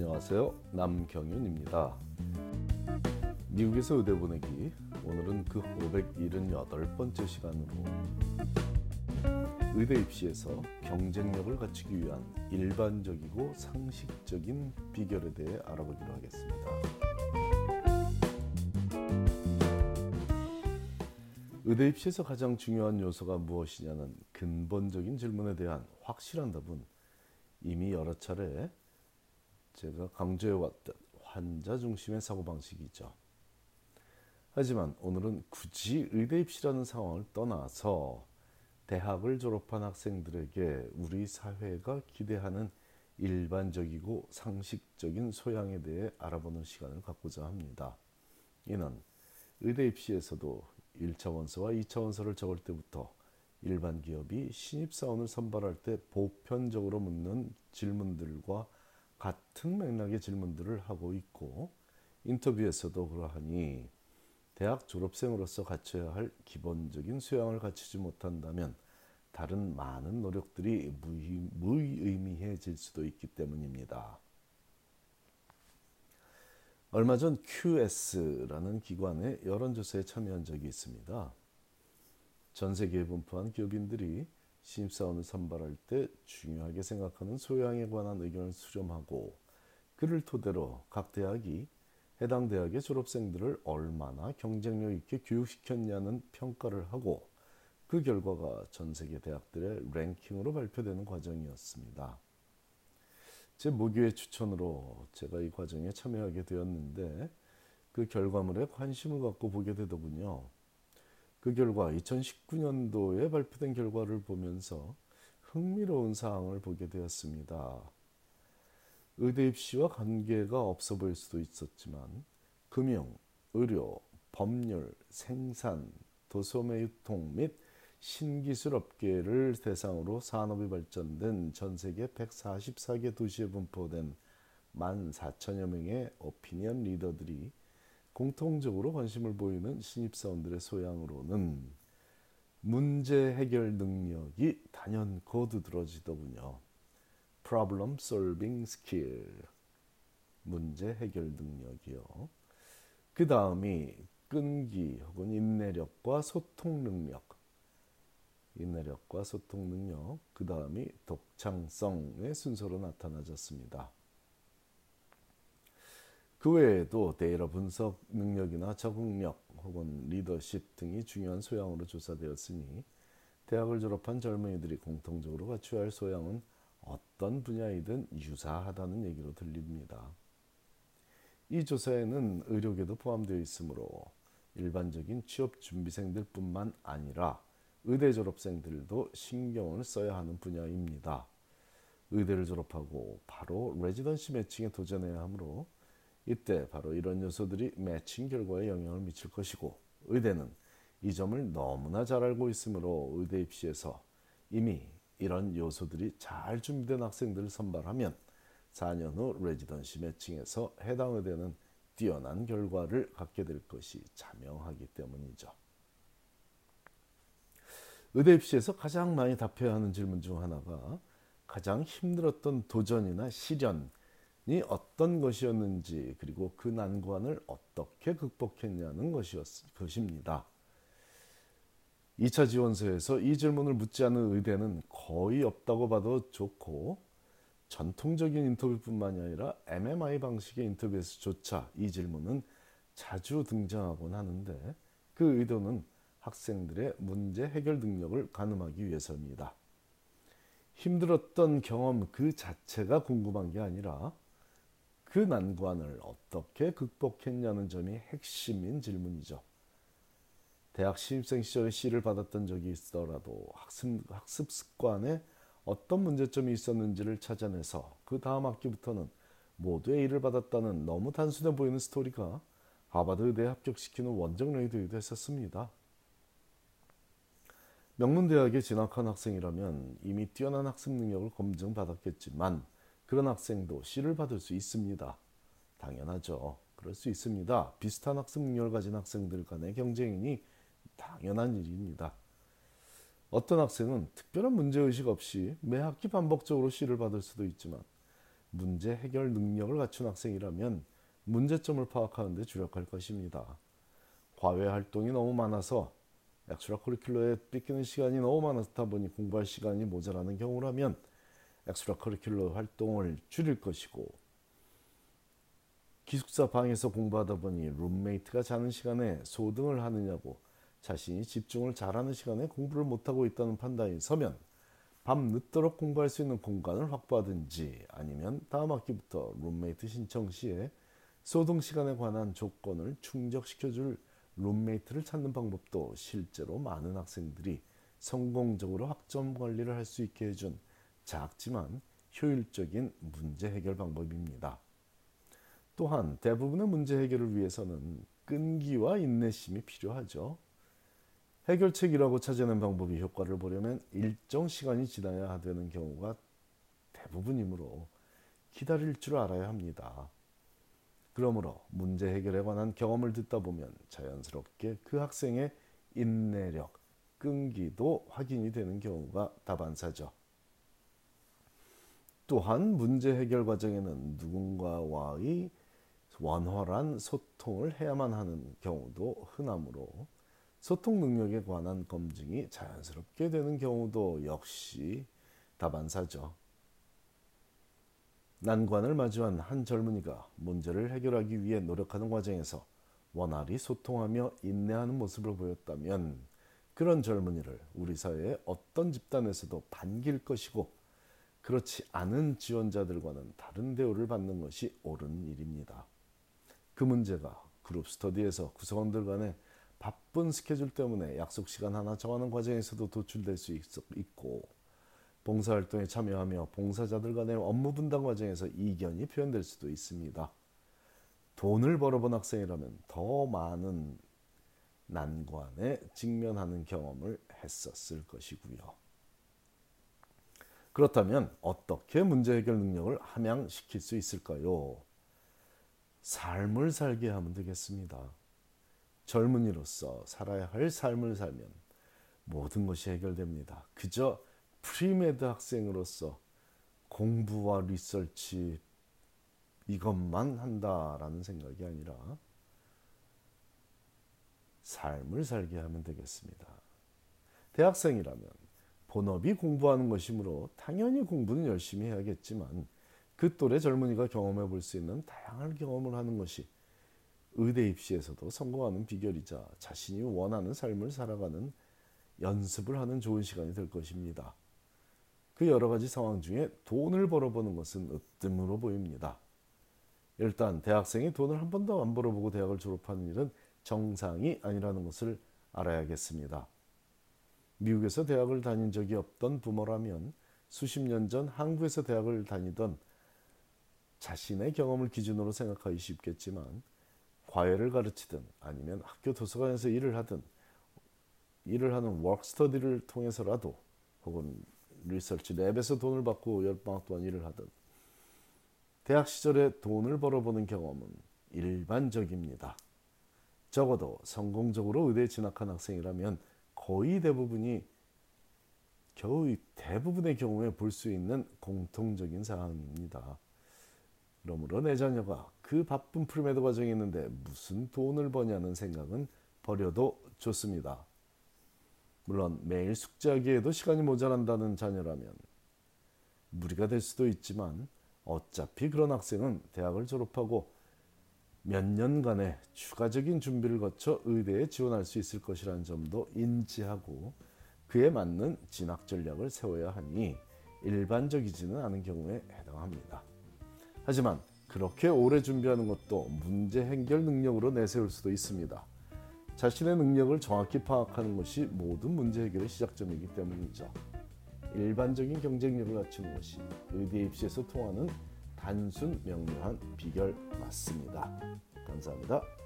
안녕하세요. 남경윤입니다. 미국에서 의대 보내기 오늘은 그 578번째 시간으로 의대 입시에서 경쟁력을 갖추기 위한 일반적이고 상식적인 비결에 대해 알아보기로 하겠습니다. 의대 입시에서 가장 중요한 요소가 무엇이냐는 근본적인 질문에 대한 확실한 답은 이미 여러 차례 제가 강조해왔던 환자 중심의 사고방식이죠. 하지만 오늘은 굳이 의대 입시라는 상황을 떠나서 대학을 졸업한 학생들에게 우리 사회가 기대하는 일반적이고 상식적인 소양에 대해 알아보는 시간을 갖고자 합니다. 이는 의대 입시에서도 1차 원서와 2차 원서를 적을 때부터 일반 기업이 신입사원을 선발할 때 보편적으로 묻는 질문들과 같은 맥락의 질문들을 하고 있고 인터뷰에서도 그러하니 대학 졸업생으로서 갖춰야 할 기본적인 수양을 갖추지 못한다면 다른 많은 노력들이 무의미해질 수도 있기 때문입니다. 얼마 전 QS라는 기관의 여론조사에 참여한 적이 있습니다. 전 세계에 분포한 기업인들이 신입사원을 선발할 때 중요하게 생각하는 소양에 관한 의견을 수렴하고 그를 토대로 각 대학이 해당 대학의 졸업생들을 얼마나 경쟁력 있게 교육시켰냐는 평가를 하고 그 결과가 전 세계 대학들의 랭킹으로 발표되는 과정이었습니다. 제 모교의 추천으로 제가 이 과정에 참여하게 되었는데 그 결과물에 관심을 갖고 보게 되더군요. 그 결과 2019년도에 발표된 결과를 보면서 흥미로운 사항을 보게 되었습니다. 의대 입시와 관계가 없어 보일 수도 있었지만 금융, 의료, 법률, 생산, 도소매 유통 및 신기술 업계를 대상으로 산업이 발전된 전 세계 144개 도시에 분포된 1만 4천여 명의 오피니언 리더들이 공통적으로 관심을 보이는 신입사원들의 소양으로는 문제 해결 능력이 단연코 두드러지더군요. Problem solving skill. 문제 해결 능력이요. 그 다음이 끈기 혹은 인내력과 소통 능력. 인내력과 소통 능력. 그 다음이 독창성의 순서로 나타나졌습니다. 그 외에도 데이터 분석 능력이나 적응력 혹은 리더십 등이 중요한 소양으로 조사되었으니 대학을 졸업한 젊은이들이 공통적으로 갖춰야 할 소양은 어떤 분야이든 유사하다는 얘기로 들립니다. 이 조사에는 의료계도 포함되어 있으므로 일반적인 취업 준비생들 뿐만 아니라 의대 졸업생들도 신경을 써야 하는 분야입니다. 의대를 졸업하고 바로 레지던시 매칭에 도전해야 하므로 이때 바로 이런 요소들이 매칭 결과에 영향을 미칠 것이고 의대는 이 점을 너무나 잘 알고 있으므로 의대 입시에서 이미 이런 요소들이 잘 준비된 학생들을 선발하면 4년 후 레지던시 매칭에서 해당 의대는 뛰어난 결과를 갖게 될 것이 자명하기 때문이죠. 의대 입시에서 가장 많이 답해야 하는 질문 중 하나가 가장 힘들었던 도전이나 시련이 어떤 것이었는지 그리고 그 난관을 어떻게 극복했냐는 것이었, 것입니다. 2차 지원서에서 이 질문을 묻지 않은 의대는 거의 없다고 봐도 좋고 전통적인 인터뷰뿐만이 아니라 MMI 방식의 인터뷰에서조차 이 질문은 자주 등장하곤 하는데 그 의도는 학생들의 문제 해결 능력을 가늠하기 위해서입니다. 힘들었던 경험 그 자체가 궁금한 게 아니라 그 난관을 어떻게 극복했냐는 점이 핵심인 질문이죠. 대학 신입생 시절에 C를 받았던 적이 있더라도 학습, 학습 습관에 어떤 문제점이 있었는지를 찾아내서 그 다음 학기부터는 모두 A를 받았다는 너무 단순해 보이는 스토리가 하버드 의대에 합격시키는 원정령이 되기도 했었습니다. 명문대학에 진학한 학생이라면 이미 뛰어난 학습 능력을 검증받았겠지만 그런 학생도 C를 받을 수 있습니다. 당연하죠. 그럴 수 있습니다. 비슷한 학습 능력을 가진 학생들 간의 경쟁이니 당연한 일입니다. 어떤 학생은 특별한 문제의식 없이 매 학기 반복적으로 C를 받을 수도 있지만 문제 해결 능력을 갖춘 학생이라면 문제점을 파악하는 데 주력할 것입니다. 과외 활동이 너무 많아서 extracurricular에 뺏기는 시간이 너무 많다 보니 공부할 시간이 모자라는 경우라면 extracurricular 활동을 줄일 것이고 기숙사 방에서 공부하다 보니 룸메이트가 자는 시간에 소등을 하느냐고 자신이 집중을 잘하는 시간에 공부를 못하고 있다는 판단이 서면 밤 늦도록 공부할 수 있는 공간을 확보하든지 아니면 다음 학기부터 룸메이트 신청 시에 소등 시간에 관한 조건을 충족시켜줄 룸메이트를 찾는 방법도 실제로 많은 학생들이 성공적으로 학점 관리를 할 수 있게 해준 작지만 효율적인 문제 해결 방법입니다. 또한 대부분의 문제 해결을 위해서는 끈기와 인내심이 필요하죠. 해결책이라고 찾아낸 방법이 효과를 보려면 일정 시간이 지나야 되는 경우가 대부분이므로 기다릴 줄 알아야 합니다. 그러므로 문제 해결에 관한 경험을 듣다 보면 자연스럽게 그 학생의 인내력, 끈기도 확인이 되는 경우가 다반사죠. 또한 문제 해결 과정에는 누군가와의 원활한 소통을 해야만 하는 경우도 흔하므로 소통 능력에 관한 검증이 자연스럽게 되는 경우도 역시 다반사죠. 난관을 마주한 한 젊은이가 문제를 해결하기 위해 노력하는 과정에서 원활히 소통하며 인내하는 모습을 보였다면 그런 젊은이를 우리 사회의 어떤 집단에서도 반길 것이고 그렇지 않은 지원자들과는 다른 대우를 받는 것이 옳은 일입니다. 그 문제가 그룹 스터디에서 구성원들 간의 바쁜 스케줄 때문에 약속 시간 하나 정하는 과정에서도 도출될 수 있고 봉사활동에 참여하며 봉사자들 간의 업무 분담 과정에서 이견이 표현될 수도 있습니다. 돈을 벌어본 학생이라면 더 많은 난관에 직면하는 경험을 했었을 것이고요. 그렇다면 어떻게 문제 해결 능력을 함양시킬 수 있을까요? 삶을 살게 하면 되겠습니다. 젊은이로서 살아야 할 삶을 살면 모든 것이 해결됩니다. 그저 premed 학생으로서 공부와 리서치 이것만 한다라는 생각이 아니라 삶을 살게 하면 되겠습니다. 대학생이라면 본업이 공부하는 것이므로 당연히 공부는 열심히 해야겠지만 그 또래 젊은이가 경험해 볼 수 있는 다양한 경험을 하는 것이 의대 입시에서도 성공하는 비결이자 자신이 원하는 삶을 살아가는 연습을 하는 좋은 시간이 될 것입니다. 그 여러 가지 상황 중에 돈을 벌어보는 것은 으뜸으로 보입니다. 일단 대학생이 돈을 한 번도 안 벌어보고 대학을 졸업하는 일은 정상이 아니라는 것을 알아야겠습니다. 미국에서 대학을 다닌 적이 없던 부모라면 수십 년 전 한국에서 대학을 다니던 자신의 경험을 기준으로 생각하기 쉽겠지만 과외를 가르치든 아니면 학교 도서관에서 일을 하든 일을 하는 워크스터디를 통해서라도 혹은 리서치 랩에서 돈을 받고 열방학 동안 일을 하든 대학 시절에 돈을 벌어보는 경험은 일반적입니다. 적어도 성공적으로 의대에 진학한 학생이라면 거의 대부분이 겨우 대부분의 경우에 볼 수 있는 공통적인 사항입니다. 그러므로 내 자녀가 그 바쁜 premed 과정에 있는데 무슨 돈을 버냐는 생각은 버려도 좋습니다. 물론 매일 숙제하기에도 시간이 모자란다는 자녀라면 무리가 될 수도 있지만 어차피 그런 학생은 대학을 졸업하고 몇 년간의 추가적인 준비를 거쳐 의대에 지원할 수 있을 것이라는 점도 인지하고 그에 맞는 진학 전략을 세워야 하니 일반적이지는 않은 경우에 해당합니다. 하지만 그렇게 오래 준비하는 것도 문제 해결 능력으로 내세울 수도 있습니다. 자신의 능력을 정확히 파악하는 것이 모든 문제 해결의 시작점이기 때문이죠. 일반적인 경쟁력을 갖추는 것이 의대 입시에서 통하는 단순 명료한 비결 맞습니다. 감사합니다.